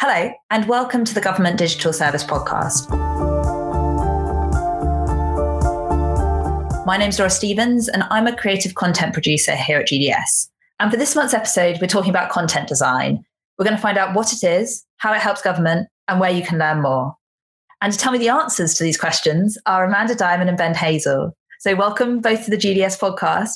Hello, and welcome to the Government Digital Service Podcast. My name's Laura Stevens, and I'm a creative content producer here at GDS. And for this month's episode, we're talking about content design. We're going to find out what it is, how it helps government, and where you can learn more. And to tell me the answers to these questions are Amanda Diamond and Ben Hazel. So, welcome both to the GDS podcast.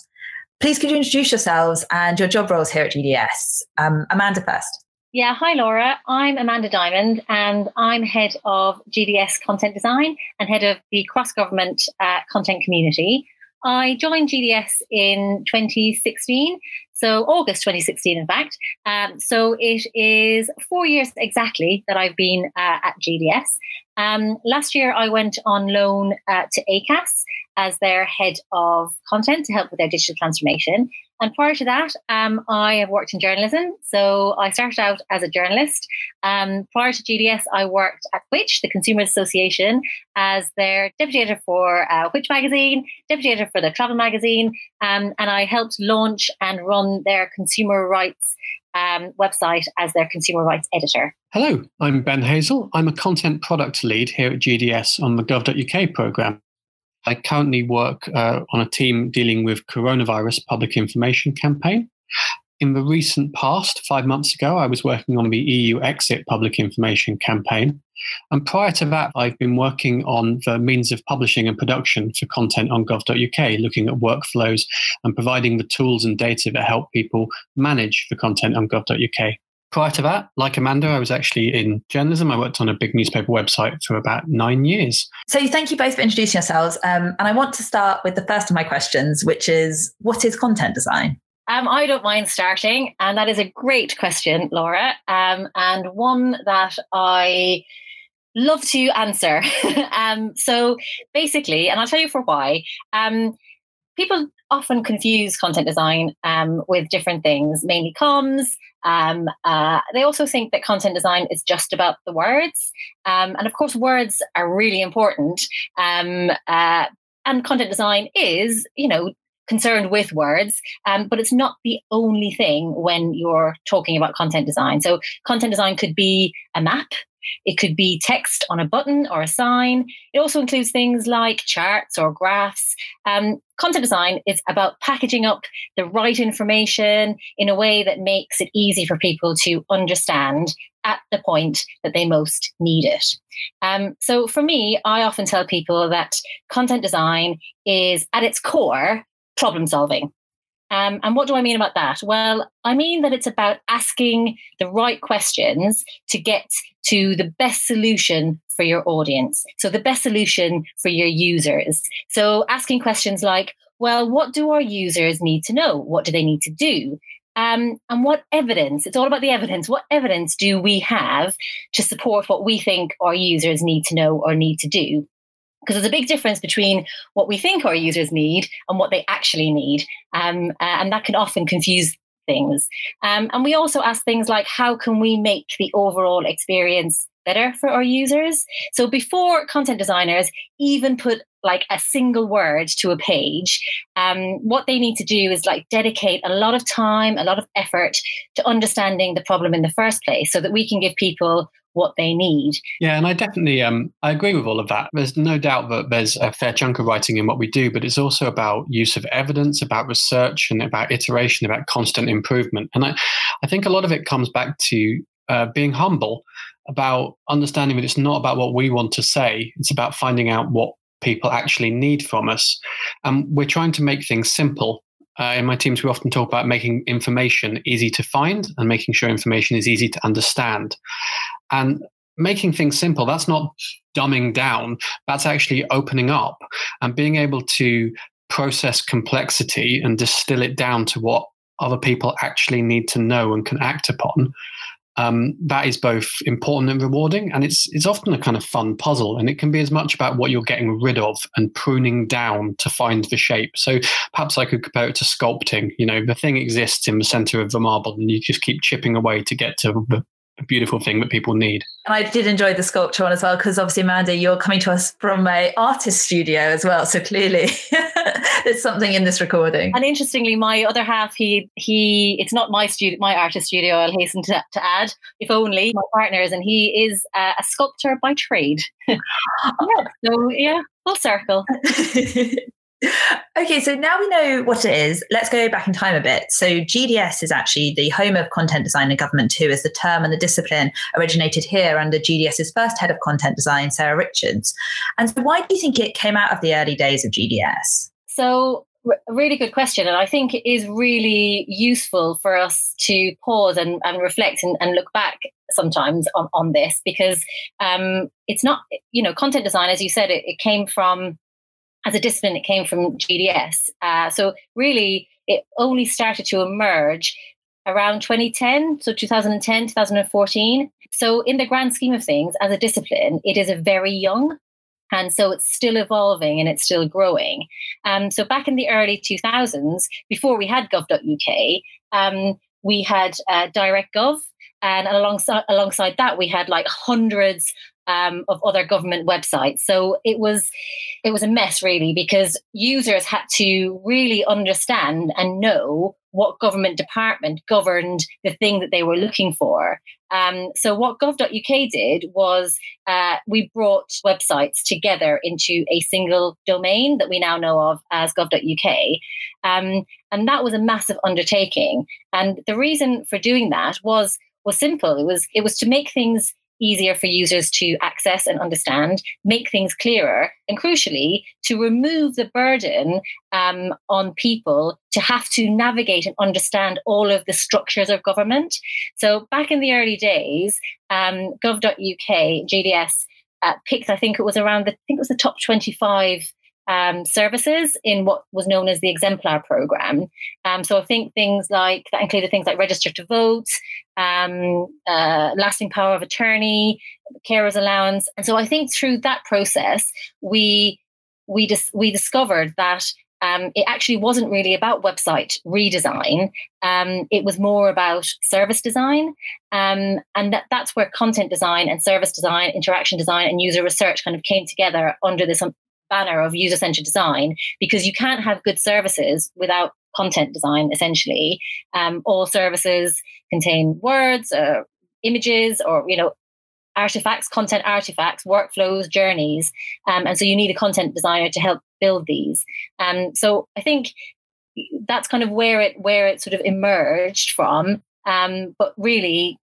Please, could you introduce yourselves and your job roles here at GDS? Um, Amanda first. Yeah, hi Laura. I'm Amanda Diamond and I'm head of GDS content design and head of the cross government uh, content community. I joined GDS in 2016, so August 2016, in fact. Um, so it is four years exactly that I've been uh, at GDS. Um, last year, I went on loan uh, to ACAS as their head of content to help with their digital transformation. And prior to that, um, I have worked in journalism. So I started out as a journalist. Um, prior to GDS, I worked at Which, the Consumer Association, as their deputy editor for uh, Which magazine, deputy editor for the Travel magazine, um, and I helped launch and run their consumer rights um, website as their consumer rights editor. Hello, I'm Ben Hazel. I'm a content product lead here at GDS on the gov.uk programme. I currently work uh, on a team dealing with coronavirus public information campaign. In the recent past, five months ago, I was working on the EU exit public information campaign. And prior to that, I've been working on the means of publishing and production for content on gov.uk, looking at workflows and providing the tools and data that help people manage the content on gov.uk. Prior to that, like Amanda, I was actually in journalism. I worked on a big newspaper website for about nine years. So, thank you both for introducing yourselves. Um, and I want to start with the first of my questions, which is what is content design? Um, I don't mind starting, and that is a great question, Laura, um, and one that I love to answer. um, so, basically, and I'll tell you for why. Um, people often confuse content design um, with different things, mainly comms, um, uh, they also think that content design is just about the words. And of course, words are really important. Uh, and content design is, you know, concerned with words, um, but it's not the only thing when you're talking about content design. So, content design could be a map, it could be text on a button or a sign. It also includes things like charts or graphs. Um, content design is about packaging up the right information in a way that makes it easy for people to understand at the point that they most need it. Um, so for me, I often tell people that content design is at its core problem solving. Um, and what do I mean about that? Well, I mean that it's about asking the right questions to get to the best solution for your audience. So, the best solution for your users. So, asking questions like, well, what do our users need to know? What do they need to do? Um, and what evidence? It's all about the evidence. What evidence do we have to support what we think our users need to know or need to do? Because there's a big difference between what we think our users need and what they actually need. Um, uh, and that can often confuse things. Um, and we also ask things like how can we make the overall experience better for our users? So before content designers even put like a single word to a page, um, what they need to do is like dedicate a lot of time, a lot of effort to understanding the problem in the first place so that we can give people what they need. Yeah, and I definitely um, I agree with all of that. There's no doubt that there's a fair chunk of writing in what we do, but it's also about use of evidence, about research, and about iteration, about constant improvement. And I, I think a lot of it comes back to uh, being humble about understanding that it's not about what we want to say; it's about finding out what people actually need from us. And we're trying to make things simple uh, in my teams, we often talk about making information easy to find and making sure information is easy to understand. And making things simple, that's not dumbing down, that's actually opening up and being able to process complexity and distill it down to what other people actually need to know and can act upon um, that is both important and rewarding, and it's it's often a kind of fun puzzle, and it can be as much about what you're getting rid of and pruning down to find the shape. So perhaps I could compare it to sculpting. You know, the thing exists in the center of the marble, and you just keep chipping away to get to the a beautiful thing that people need. And I did enjoy the sculpture one as well because obviously, Amanda, you're coming to us from a artist studio as well. So clearly, there's something in this recording. And interestingly, my other half, he he, it's not my studio, my artist studio. I'll hasten to, to add, if only my partner is, and he is uh, a sculptor by trade. yeah, so yeah, full circle. okay, so now we know what it is. Let's go back in time a bit. So, GDS is actually the home of content design in government too, as the term and the discipline originated here under GDS's first head of content design, Sarah Richards. And so, why do you think it came out of the early days of GDS? So, really good question. And I think it is really useful for us to pause and, and reflect and, and look back sometimes on, on this because um, it's not, you know, content design, as you said, it, it came from as a discipline, it came from GDS. Uh, so really, it only started to emerge around 2010, so 2010, 2014. So in the grand scheme of things, as a discipline, it is a very young. And so it's still evolving and it's still growing. Um, so back in the early 2000s, before we had gov.uk, um, we had uh, DirectGov, and alongside alongside that, we had like hundreds um, of other government websites. So it was it was a mess really because users had to really understand and know what government department governed the thing that they were looking for. Um, so what gov.uk did was uh, we brought websites together into a single domain that we now know of as gov.uk. Um, and that was a massive undertaking. And the reason for doing that was was simple. It was it was to make things easier for users to access and understand, make things clearer, and crucially, to remove the burden um, on people to have to navigate and understand all of the structures of government. So, back in the early days, um, gov.uk, GDS, uh, picked, I think it was around the, I think it was the top 25 um, services in what was known as the exemplar program. Um, so I think things like that included things like register to vote, um, uh, lasting power of attorney, carers allowance, and so I think through that process we we dis- we discovered that. Um, it actually wasn't really about website redesign. Um, it was more about service design. Um, and that, that's where content design and service design, interaction design, and user research kind of came together under this banner of user centered design because you can't have good services without content design essentially. Um, all services contain words or images or you know artifacts content artifacts workflows journeys um, and so you need a content designer to help build these. Um, so i think that's kind of where it where it sort of emerged from um, but really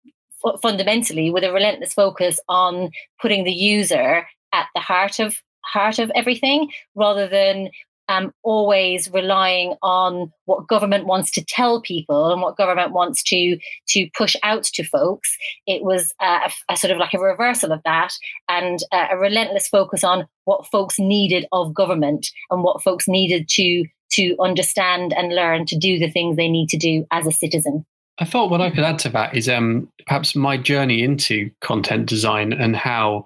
f- fundamentally with a relentless focus on putting the user at the heart of heart of everything rather than um, always relying on what government wants to tell people and what government wants to to push out to folks. It was a, a sort of like a reversal of that and a, a relentless focus on what folks needed of government and what folks needed to to understand and learn to do the things they need to do as a citizen. I thought what I could add to that is um, perhaps my journey into content design and how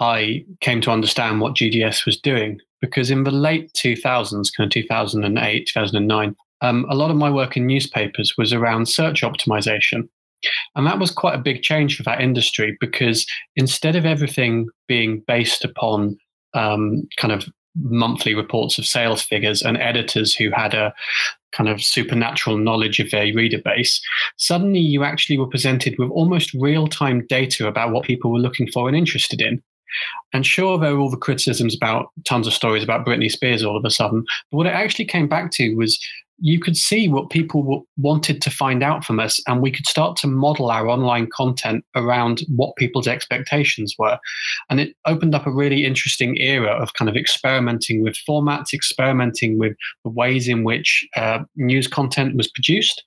I came to understand what GDS was doing because in the late 2000s, kind of 2008, 2009, um, a lot of my work in newspapers was around search optimization. And that was quite a big change for that industry because instead of everything being based upon um, kind of monthly reports of sales figures and editors who had a kind of supernatural knowledge of their reader base, suddenly you actually were presented with almost real time data about what people were looking for and interested in. And sure, there were all the criticisms about tons of stories about Britney Spears all of a sudden. But what it actually came back to was you could see what people wanted to find out from us, and we could start to model our online content around what people's expectations were. And it opened up a really interesting era of kind of experimenting with formats, experimenting with the ways in which uh, news content was produced.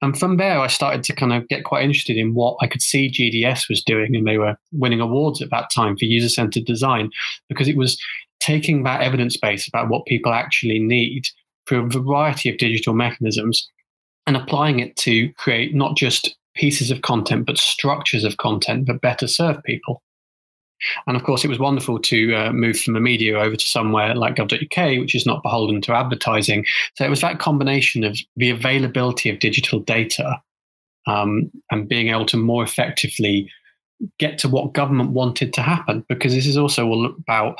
And from there, I started to kind of get quite interested in what I could see GDS was doing. And they were winning awards at that time for user centered design because it was taking that evidence base about what people actually need through a variety of digital mechanisms and applying it to create not just pieces of content, but structures of content that better serve people. And of course, it was wonderful to uh, move from a media over to somewhere like gov.uk, which is not beholden to advertising. So it was that combination of the availability of digital data um, and being able to more effectively get to what government wanted to happen because this is also all about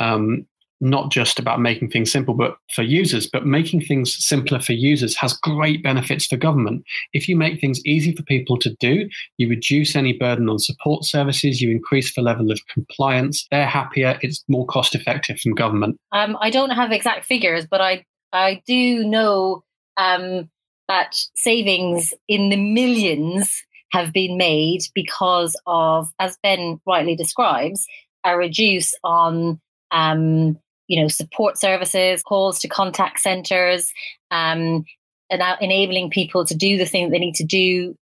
um, not just about making things simple but for users but making things simpler for users has great benefits for government. If you make things easy for people to do you reduce any burden on support services you increase the level of compliance they're happier it's more cost effective from government. Um, i don't have exact figures but i i do know um, that savings in the millions have been made because of as ben rightly describes a reduce on um, you know, support services, calls to contact centers, um, and enabling people to do the thing they need to do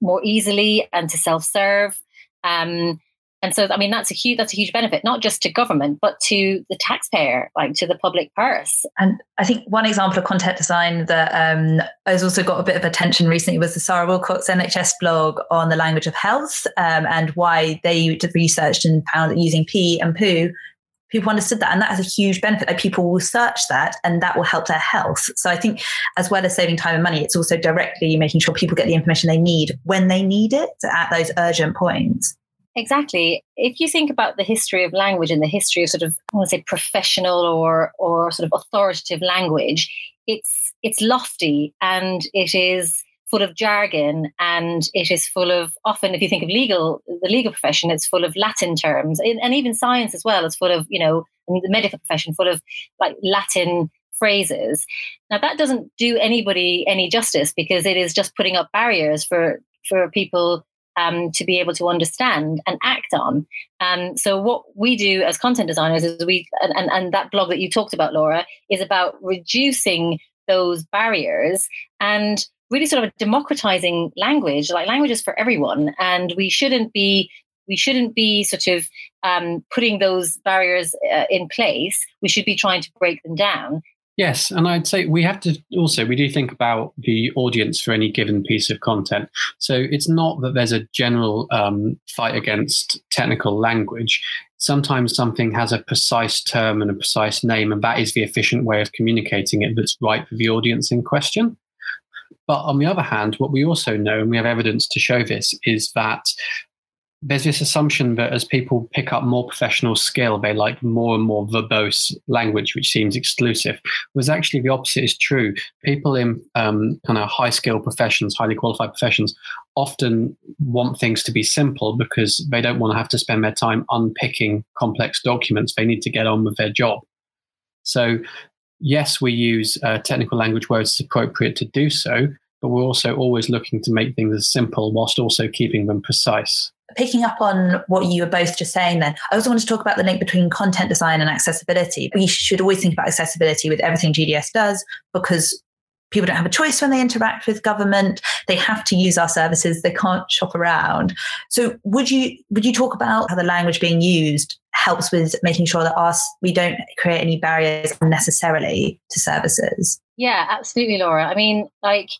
more easily and to self-serve. Um, and so, I mean, that's a huge that's a huge benefit, not just to government, but to the taxpayer, like to the public purse. And I think one example of content design that um, has also got a bit of attention recently was the Sarah Wilcox NHS blog on the language of health um, and why they researched and found that using P and poo people understood that and that has a huge benefit. Like people will search that and that will help their health. So i think as well as saving time and money it's also directly making sure people get the information they need when they need it at those urgent points. Exactly. If you think about the history of language and the history of sort of i want to say professional or or sort of authoritative language it's it's lofty and it is full of jargon and it is full of often if you think of legal the legal profession it's full of latin terms and even science as well is full of you know the medical profession full of like latin phrases now that doesn't do anybody any justice because it is just putting up barriers for for people um, to be able to understand and act on. Um, so what we do as content designers is we and, and, and that blog that you talked about, Laura, is about reducing those barriers and really sort of a democratizing language like language is for everyone and we shouldn't be we shouldn't be sort of um, putting those barriers uh, in place we should be trying to break them down Yes, and I'd say we have to also we do think about the audience for any given piece of content. So it's not that there's a general um, fight against technical language. Sometimes something has a precise term and a precise name, and that is the efficient way of communicating it that's right for the audience in question. But on the other hand, what we also know, and we have evidence to show this, is that there's this assumption that as people pick up more professional skill, they like more and more verbose language, which seems exclusive. Was actually the opposite is true. People in um, kind of high skill professions, highly qualified professions, often want things to be simple because they don't want to have to spend their time unpicking complex documents. They need to get on with their job. So yes, we use uh, technical language where it's appropriate to do so, but we're also always looking to make things as simple whilst also keeping them precise. Picking up on what you were both just saying, then, I also want to talk about the link between content design and accessibility. We should always think about accessibility with everything GDS does because people don't have a choice when they interact with government they have to use our services they can't shop around so would you would you talk about how the language being used helps with making sure that us we don't create any barriers unnecessarily to services. Yeah, absolutely, Laura. I mean, like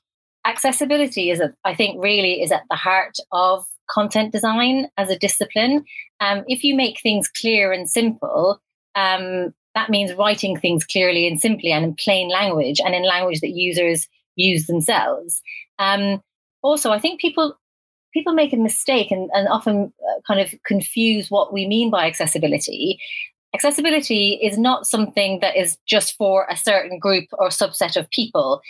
accessibility is, a, I think, really is at the heart of content design as a discipline. Um, if you make things clear and simple, um, that means writing things clearly and simply and in plain language and in language that users use themselves. Um, also, I think people people make a mistake and, and often uh, kind of confuse what we mean by accessibility. Accessibility is not something that is just for a certain group or subset of people.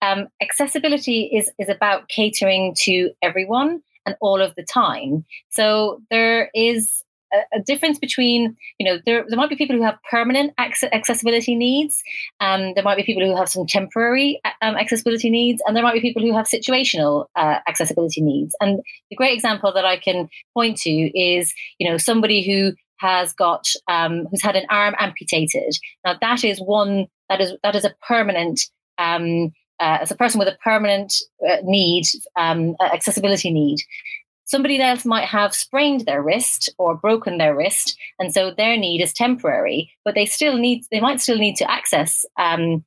Um, accessibility is is about catering to everyone and all of the time. So there is a, difference between, you know, there, there might be people who have permanent accessibility needs, um, there might be people who have some temporary um, accessibility needs, and there might be people who have situational uh, accessibility needs. And the great example that I can point to is, you know, somebody who has got um, who's had an arm amputated. Now that is one that is that is a permanent um, uh, as a person with a permanent uh, need, um, accessibility need. Somebody else might have sprained their wrist or broken their wrist, and so their need is temporary, but they still need they might still need to access um,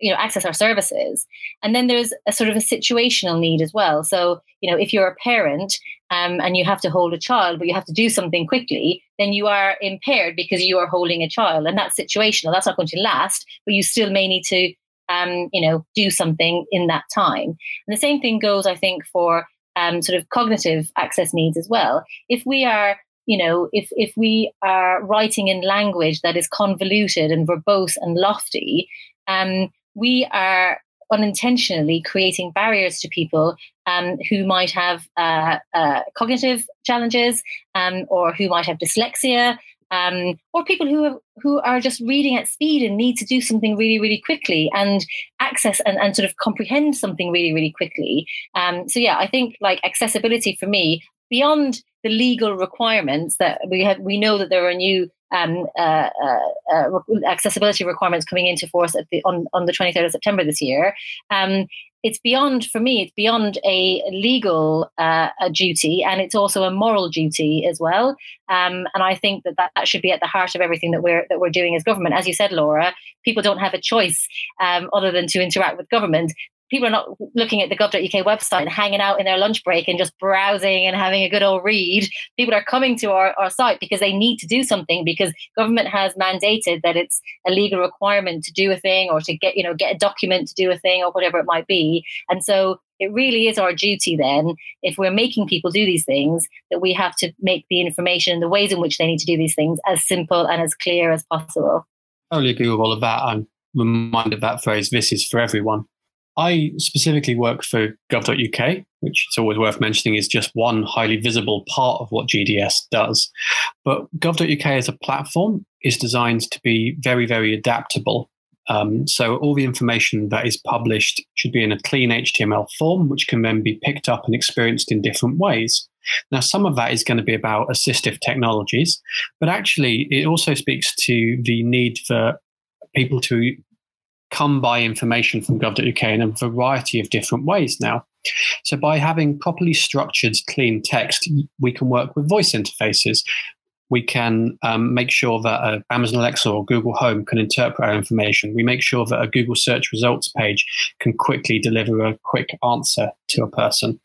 you know access our services. And then there's a sort of a situational need as well. So you know if you're a parent um, and you have to hold a child, but you have to do something quickly, then you are impaired because you are holding a child, and that's situational. That's not going to last, but you still may need to um, you know, do something in that time. And the same thing goes, I think, for um, sort of cognitive access needs as well. If we are you know, if if we are writing in language that is convoluted and verbose and lofty, um, we are unintentionally creating barriers to people um, who might have uh, uh, cognitive challenges um, or who might have dyslexia um, or people who are, who are just reading at speed and need to do something really really quickly and access and, and sort of comprehend something really really quickly um, so yeah i think like accessibility for me beyond the legal requirements that we have we know that there are new um, uh, uh, uh, accessibility requirements coming into force the, on, on the 23rd of September this year. Um, it's beyond, for me, it's beyond a legal uh, a duty and it's also a moral duty as well. Um, and I think that, that that should be at the heart of everything that we're that we're doing as government. As you said, Laura, people don't have a choice um, other than to interact with government people are not looking at the gov.uk website and hanging out in their lunch break and just browsing and having a good old read. People are coming to our, our site because they need to do something because government has mandated that it's a legal requirement to do a thing or to get, you know, get a document to do a thing or whatever it might be. And so it really is our duty then, if we're making people do these things, that we have to make the information and the ways in which they need to do these things as simple and as clear as possible. I totally agree with all of that. I'm reminded of that phrase, this is for everyone. I specifically work for gov.uk, which it's always worth mentioning is just one highly visible part of what GDS does. But gov.uk as a platform is designed to be very, very adaptable. Um, so all the information that is published should be in a clean HTML form, which can then be picked up and experienced in different ways. Now, some of that is going to be about assistive technologies, but actually, it also speaks to the need for people to come by information from gov.uk in a variety of different ways now. So, by having properly structured, clean text, we can work with voice interfaces. We can um, make sure that uh, Amazon Alexa or Google Home can interpret our information. We make sure that a Google search results page can quickly deliver a quick answer to a person.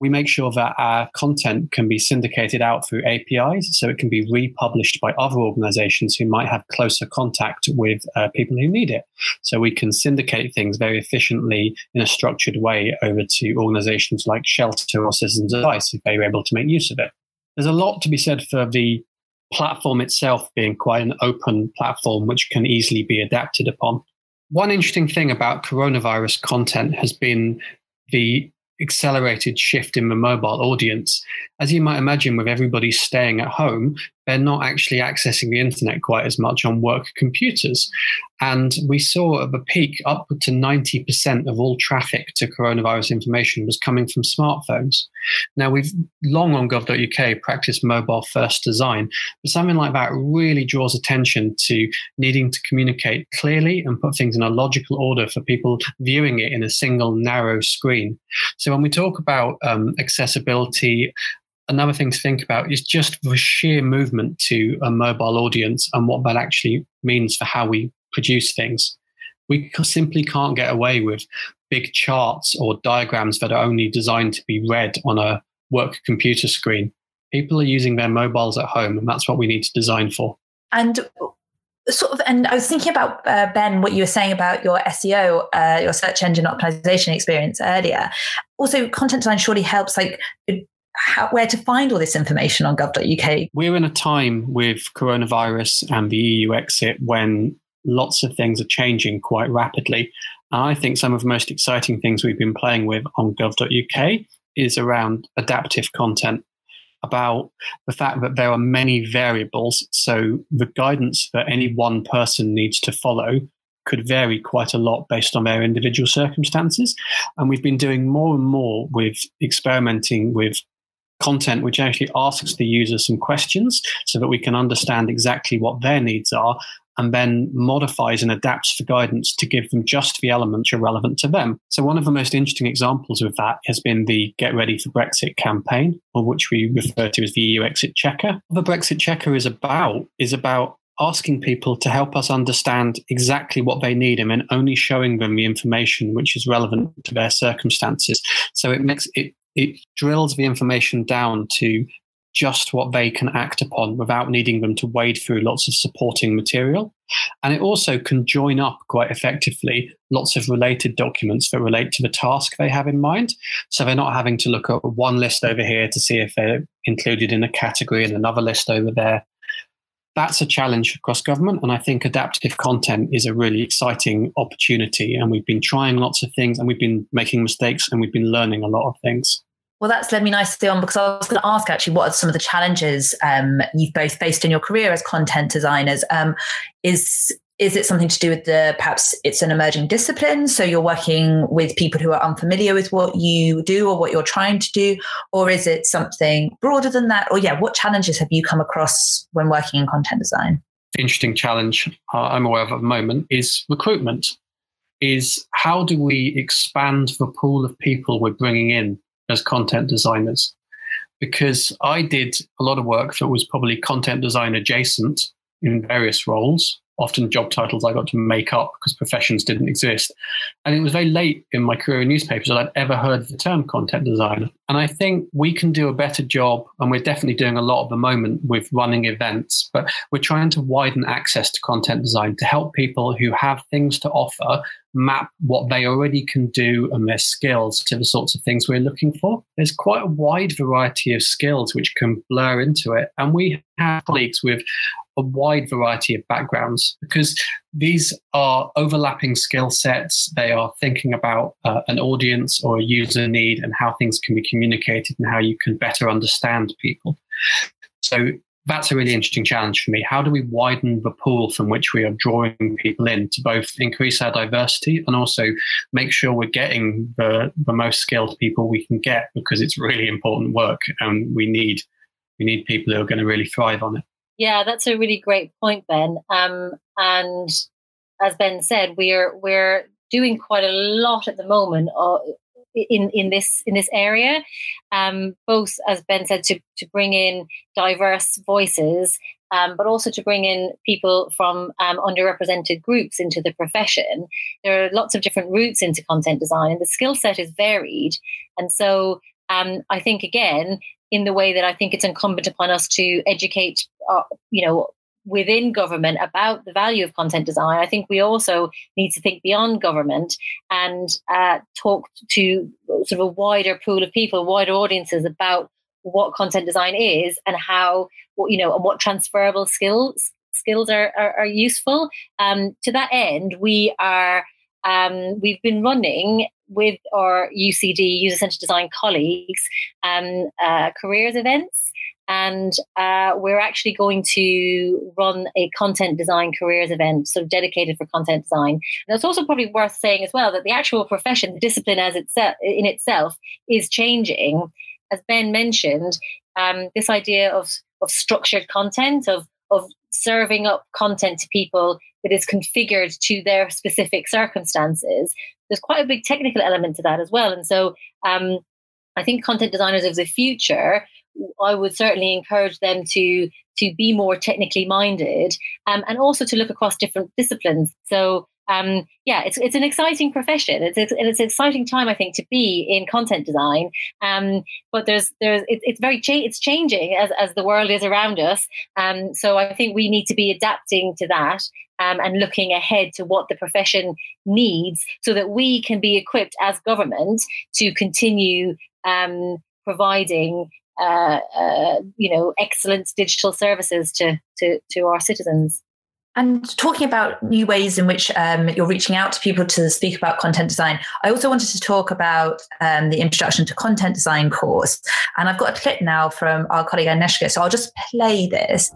We make sure that our content can be syndicated out through APIs so it can be republished by other organizations who might have closer contact with uh, people who need it. So we can syndicate things very efficiently in a structured way over to organizations like Shelter or Citizens Advice if they were able to make use of it. There's a lot to be said for the platform itself being quite an open platform which can easily be adapted upon. One interesting thing about coronavirus content has been the accelerated shift in the mobile audience. As you might imagine, with everybody staying at home, they're not actually accessing the internet quite as much on work computers. And we saw at the peak upward to 90% of all traffic to coronavirus information was coming from smartphones. Now, we've long on gov.uk practiced mobile first design, but something like that really draws attention to needing to communicate clearly and put things in a logical order for people viewing it in a single narrow screen. So, when we talk about um, accessibility another thing to think about is just the sheer movement to a mobile audience and what that actually means for how we produce things. We simply can't get away with big charts or diagrams that are only designed to be read on a work computer screen. People are using their mobiles at home, and that's what we need to design for. And sort of, and I was thinking about uh, Ben, what you were saying about your SEO, uh, your search engine optimization experience earlier. Also, content design surely helps like how, where to find all this information on gov.uk? We're in a time with coronavirus and the EU exit when lots of things are changing quite rapidly. And I think some of the most exciting things we've been playing with on gov.uk is around adaptive content, about the fact that there are many variables. So the guidance that any one person needs to follow could vary quite a lot based on their individual circumstances. And we've been doing more and more with experimenting with content which actually asks the user some questions so that we can understand exactly what their needs are and then modifies and adapts for guidance to give them just the elements are relevant to them. So, one of the most interesting examples of that has been the Get Ready for Brexit campaign, or which we refer to as the EU Exit Checker. What the Brexit Checker is about is about asking people to help us understand exactly what they need and then only showing them the information which is relevant to their circumstances. So it makes it it drills the information down to just what they can act upon without needing them to wade through lots of supporting material. And it also can join up quite effectively lots of related documents that relate to the task they have in mind. So they're not having to look at one list over here to see if they're included in a category and another list over there. That's a challenge across government. And I think adaptive content is a really exciting opportunity. And we've been trying lots of things and we've been making mistakes and we've been learning a lot of things. Well, that's led me nicely on because I was going to ask actually what are some of the challenges um, you've both faced in your career as content designers? Um, is is it something to do with the perhaps it's an emerging discipline? So you're working with people who are unfamiliar with what you do or what you're trying to do or is it something broader than that? Or yeah what challenges have you come across when working in content design? Interesting challenge uh, i'm aware of at the moment is recruitment is how do we expand the pool of people we're bringing in as content designers? Because I did a lot of work that was probably content design adjacent in various roles often job titles I got to make up because professions didn't exist. And it was very late in my career in newspapers that I'd ever heard the term content designer. And I think we can do a better job, and we're definitely doing a lot at the moment with running events, but we're trying to widen access to content design to help people who have things to offer map what they already can do and their skills to the sorts of things we're looking for. There's quite a wide variety of skills which can blur into it. And we have colleagues with a wide variety of backgrounds because these are overlapping skill sets. They are thinking about uh, an audience or a user need and how things can be communicated and how you can better understand people. So that's a really interesting challenge for me. How do we widen the pool from which we are drawing people in to both increase our diversity and also make sure we're getting the, the most skilled people we can get because it's really important work and we need we need people who are going to really thrive on it. Yeah, that's a really great point, Ben. Um, and as Ben said, we're we're doing quite a lot at the moment uh, in in this in this area. Um, both, as Ben said, to to bring in diverse voices, um, but also to bring in people from um, underrepresented groups into the profession. There are lots of different routes into content design, and the skill set is varied. And so, um, I think again, in the way that I think it's incumbent upon us to educate, uh, you know, within government about the value of content design. I think we also need to think beyond government and uh, talk to sort of a wider pool of people, wider audiences about what content design is and how, what, you know, and what transferable skills skills are, are, are useful. Um, to that end, we are um, we've been running with our UCD, user centered design colleagues, um, uh, careers events. And uh, we're actually going to run a content design careers event, sort of dedicated for content design. And it's also probably worth saying as well that the actual profession, the discipline as itself in itself, is changing. As Ben mentioned, um, this idea of of structured content, of of serving up content to people that is configured to their specific circumstances. There's quite a big technical element to that as well. And so um, I think content designers of the future, I would certainly encourage them to to be more technically minded um, and also to look across different disciplines. So um, yeah, it's it's an exciting profession. It's, it's it's an exciting time, I think, to be in content design. Um, but there's there's it, it's very cha- it's changing as as the world is around us. Um, so I think we need to be adapting to that um, and looking ahead to what the profession needs, so that we can be equipped as government to continue um, providing uh, uh, you know excellent digital services to to to our citizens. And talking about new ways in which um, you're reaching out to people to speak about content design, I also wanted to talk about um, the Introduction to Content Design course. And I've got a clip now from our colleague Agnieszka, so I'll just play this.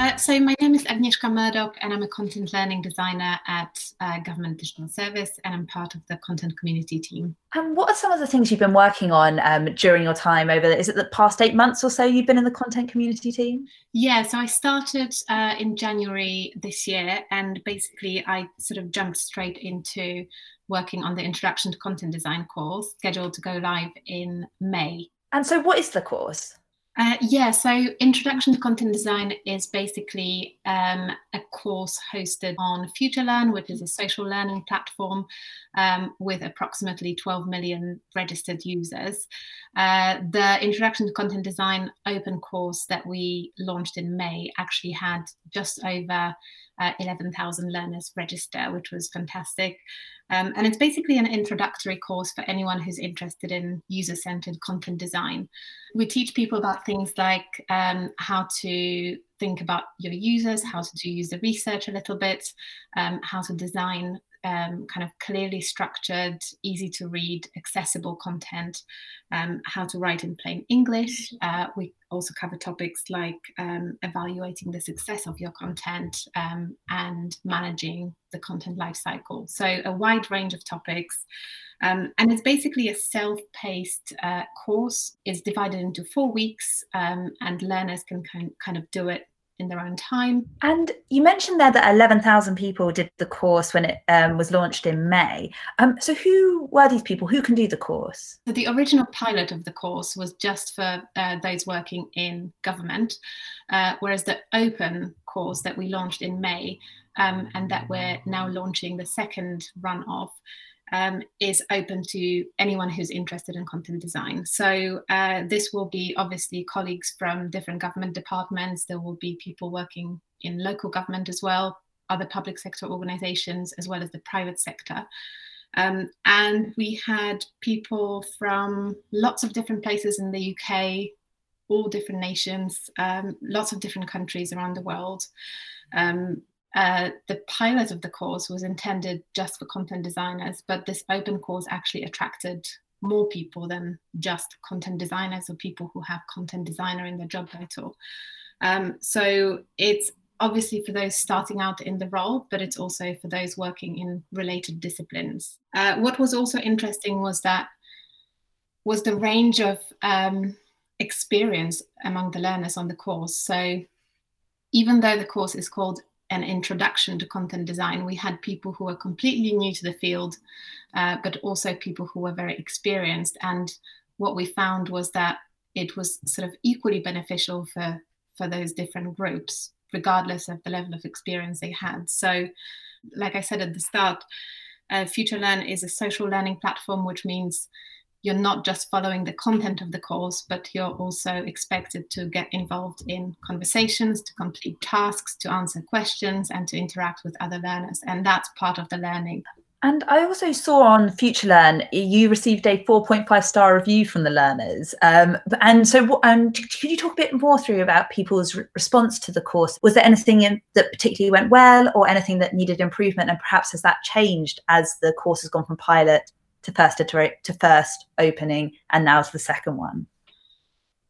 Uh, so my name is Agnieszka Murdoch and I'm a content learning designer at uh, Government Digital Service and I'm part of the content community team. And what are some of the things you've been working on um, during your time over, is it the past eight months or so you've been in the content community team? Yeah, so I started uh, in January this year and basically I sort of jumped straight into working on the Introduction to Content Design course scheduled to go live in May. And so what is the course? Uh, yeah, so Introduction to Content Design is basically um, a course hosted on FutureLearn, which is a social learning platform um, with approximately 12 million registered users. Uh, the Introduction to Content Design open course that we launched in May actually had just over uh, 11,000 learners register, which was fantastic. Um, and it's basically an introductory course for anyone who's interested in user centered content design. We teach people about things like um, how to think about your users, how to do user research a little bit, um, how to design um, kind of clearly structured, easy to read, accessible content, um, how to write in plain English. Uh, we also cover topics like um, evaluating the success of your content um, and managing the content lifecycle. So, a wide range of topics. Um, and it's basically a self-paced uh, course. It's divided into four weeks, um, and learners can kind kind of do it in their own time. And you mentioned there that 11,000 people did the course when it um, was launched in May. Um, so, who were these people? Who can do the course? So, the original pilot of the course was just for uh, those working in government, uh, whereas the open course that we launched in May um, and that we're now launching the second run of um, is open to anyone who's interested in content design. So uh, this will be obviously colleagues from different government departments. There will be people working in local government as well, other public sector organizations, as well as the private sector. Um, and we had people from lots of different places in the UK, all different nations, um, lots of different countries around the world. Um, uh, the pilot of the course was intended just for content designers, but this open course actually attracted more people than just content designers or people who have content designer in their job title. Um, so it's obviously for those starting out in the role, but it's also for those working in related disciplines. Uh, what was also interesting was that was the range of um, experience among the learners on the course. So even though the course is called an introduction to content design. We had people who were completely new to the field, uh, but also people who were very experienced. And what we found was that it was sort of equally beneficial for, for those different groups, regardless of the level of experience they had. So, like I said at the start, uh, FutureLearn is a social learning platform, which means you're not just following the content of the course, but you're also expected to get involved in conversations, to complete tasks, to answer questions, and to interact with other learners. And that's part of the learning. And I also saw on FutureLearn you received a 4.5 star review from the learners. Um, and so, and could you talk a bit more through about people's re- response to the course? Was there anything in, that particularly went well, or anything that needed improvement? And perhaps has that changed as the course has gone from pilot to first iterate to first opening and now to the second one?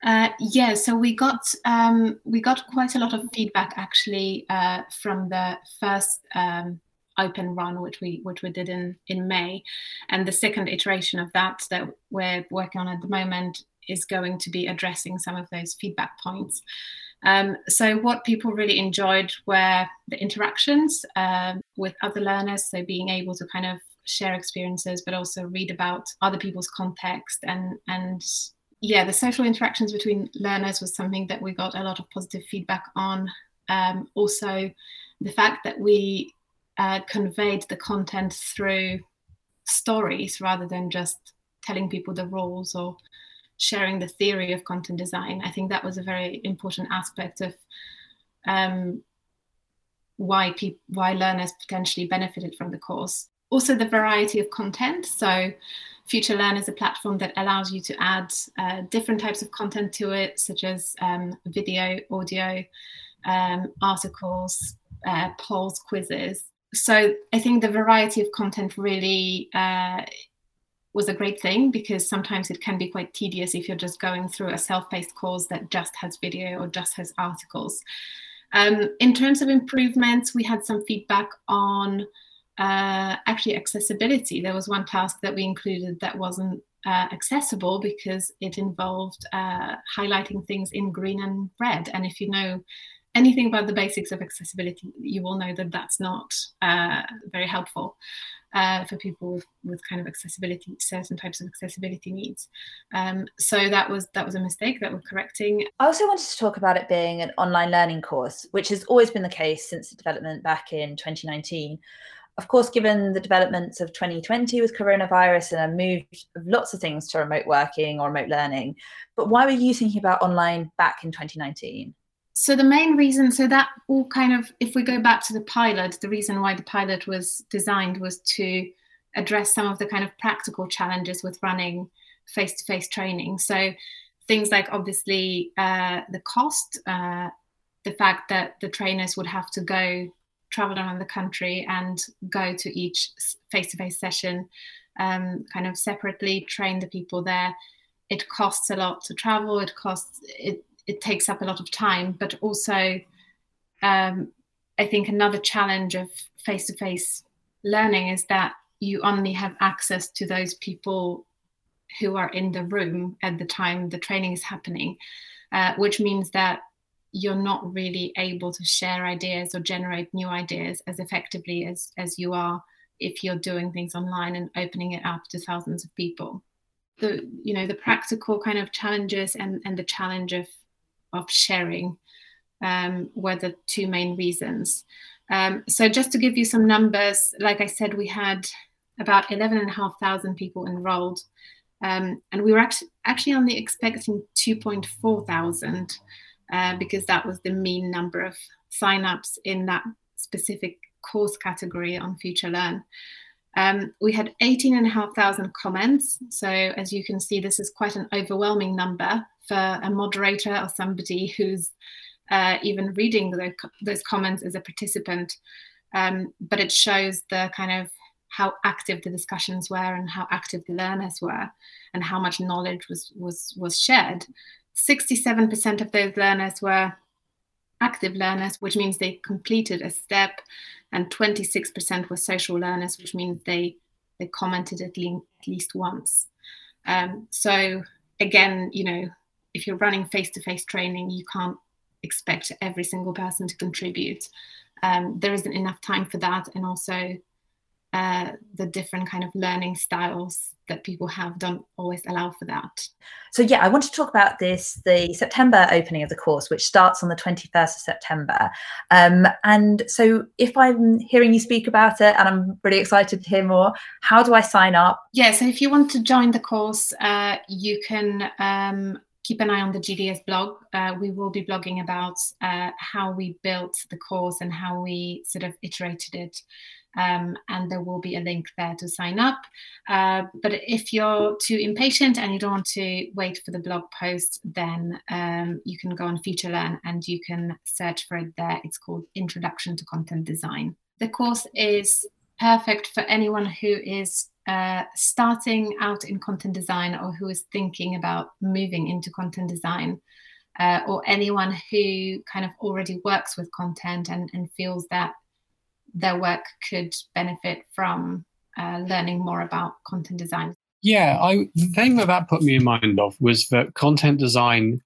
Uh, yeah, so we got um, we got quite a lot of feedback actually uh, from the first um, open run, which we which we did in in May, and the second iteration of that that we're working on at the moment is going to be addressing some of those feedback points. Um, so what people really enjoyed were the interactions um, with other learners, so being able to kind of share experiences, but also read about other people's context and and yeah, the social interactions between learners was something that we got a lot of positive feedback on. Um, also, the fact that we uh, conveyed the content through stories rather than just telling people the rules or sharing the theory of content design. I think that was a very important aspect of um, why people, why learners potentially benefited from the course also the variety of content. So FutureLearn is a platform that allows you to add uh, different types of content to it, such as um, video, audio, um, articles, uh, polls, quizzes. So I think the variety of content really uh, was a great thing because sometimes it can be quite tedious if you're just going through a self-paced course that just has video or just has articles. Um, in terms of improvements, we had some feedback on uh, actually accessibility. There was one task that we included that wasn't uh, accessible because it involved uh, highlighting things in green and red. And if you know anything about the basics of accessibility, you will know that that's not uh, very helpful. uh, for people with, with kind of accessibility, certain types of accessibility needs. Um, so that was that was a mistake that we're correcting. I also wanted to talk about it being an online learning course, which has always been the case since the development back in 2019. Of course, given the developments of 2020 with coronavirus and a move of lots of things to remote working or remote learning, but why were you thinking about online back in 2019? so the main reason so that all kind of if we go back to the pilot the reason why the pilot was designed was to address some of the kind of practical challenges with running face-to-face training so things like obviously uh, the cost uh, the fact that the trainers would have to go travel around the country and go to each face-to-face session um, kind of separately train the people there. It costs a lot to travel it costs it it takes up a lot of time, but also um, I think another challenge of face to face learning is that you only have access to those people who are in the room at the time the training is happening, uh, which means that you're not really able to share ideas or generate new ideas as effectively as, as you are if you're doing things online and opening it up to thousands of people. The you know the practical kind of challenges and, and the challenge of of sharing um, were the two main reasons. Um, so just to give you some numbers, like I said, we had about 11,500 people enrolled. Um, and we were act- actually only expecting 2.4 thousand uh, because that was the mean number of signups in that specific course category on Future Learn. Um, we had 18,500 comments. So as you can see, this is quite an overwhelming number for a moderator or somebody who's uh, even reading the, those comments as a participant. Um, but it shows the kind of how active the discussions were and how active the learners were and how much knowledge was was was shared 67% of those learners were active learners which means they completed a step and 26% were social learners which means they they commented at, le- at least once um, so again you know if you're running face-to-face training, you can't expect every single person to contribute. Um, there isn't enough time for that, and also uh, the different kind of learning styles that people have don't always allow for that. So yeah, I want to talk about this, the September opening of the course, which starts on the 21st of September. Um, and so if I'm hearing you speak about it and I'm really excited to hear more, how do I sign up? Yeah, so if you want to join the course, uh, you can um, keep an eye on the GDS blog. Uh, we will be blogging about uh, how we built the course and how we sort of iterated it. Um, and there will be a link there to sign up. Uh, but if you're too impatient and you don't want to wait for the blog post, then um, you can go on Future Learn and you can search for it there. It's called Introduction to Content Design. The course is perfect for anyone who is uh, starting out in content design or who is thinking about moving into content design, uh, or anyone who kind of already works with content and, and feels that their work could benefit from uh, learning more about content design. Yeah, I, the thing that that put me in mind of was that content design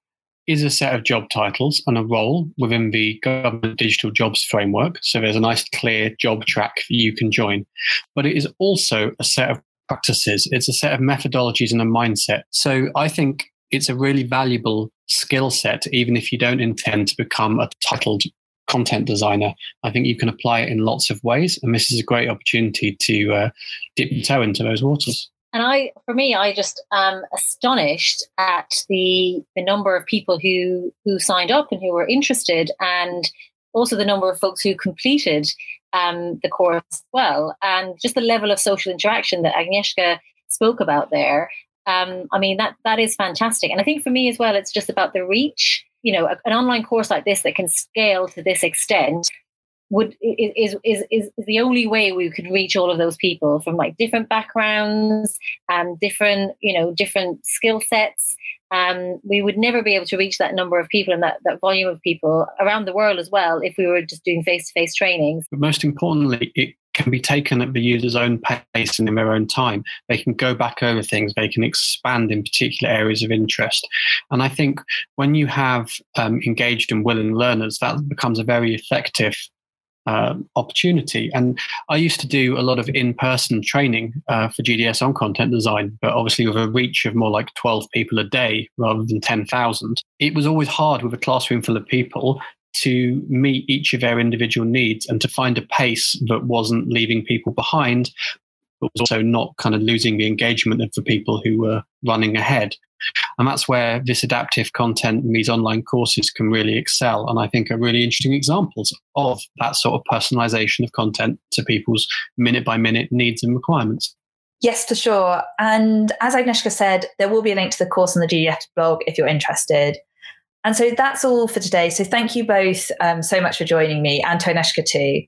is a set of job titles and a role within the government digital jobs framework. So there's a nice clear job track that you can join. But it is also a set of practices, it's a set of methodologies and a mindset. So I think it's a really valuable skill set, even if you don't intend to become a titled content designer. I think you can apply it in lots of ways. And this is a great opportunity to uh, dip your toe into those waters. And I, for me, I just am astonished at the the number of people who who signed up and who were interested, and also the number of folks who completed um, the course as well, and just the level of social interaction that Agnieszka spoke about there. Um, I mean, that that is fantastic, and I think for me as well, it's just about the reach. You know, an online course like this that can scale to this extent would is, is is is the only way we could reach all of those people from like different backgrounds and different you know different skill sets. Um, we would never be able to reach that number of people and that, that volume of people around the world as well if we were just doing face-to-face trainings. But most importantly it can be taken at the user's own pace and in their own time they can go back over things they can expand in particular areas of interest and i think when you have um, engaged and willing learners that becomes a very effective uh, opportunity. And I used to do a lot of in person training uh, for GDS on content design, but obviously with a reach of more like 12 people a day rather than 10,000. It was always hard with a classroom full of people to meet each of their individual needs and to find a pace that wasn't leaving people behind, but was also not kind of losing the engagement of the people who were running ahead. And that's where this adaptive content and these online courses can really excel. And I think are really interesting examples of that sort of personalization of content to people's minute by minute needs and requirements. Yes, for sure. And as Agnieszka said, there will be a link to the course on the GDS blog if you're interested. And so that's all for today. So thank you both um, so much for joining me and Toneshka too.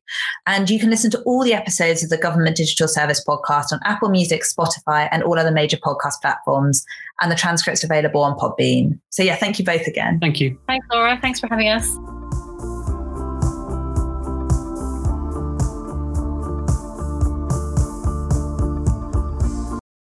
And you can listen to all the episodes of the Government Digital Service podcast on Apple Music, Spotify, and all other major podcast platforms. And the transcript's available on Podbean. So yeah, thank you both again. Thank you. Thanks, Laura. Thanks for having us.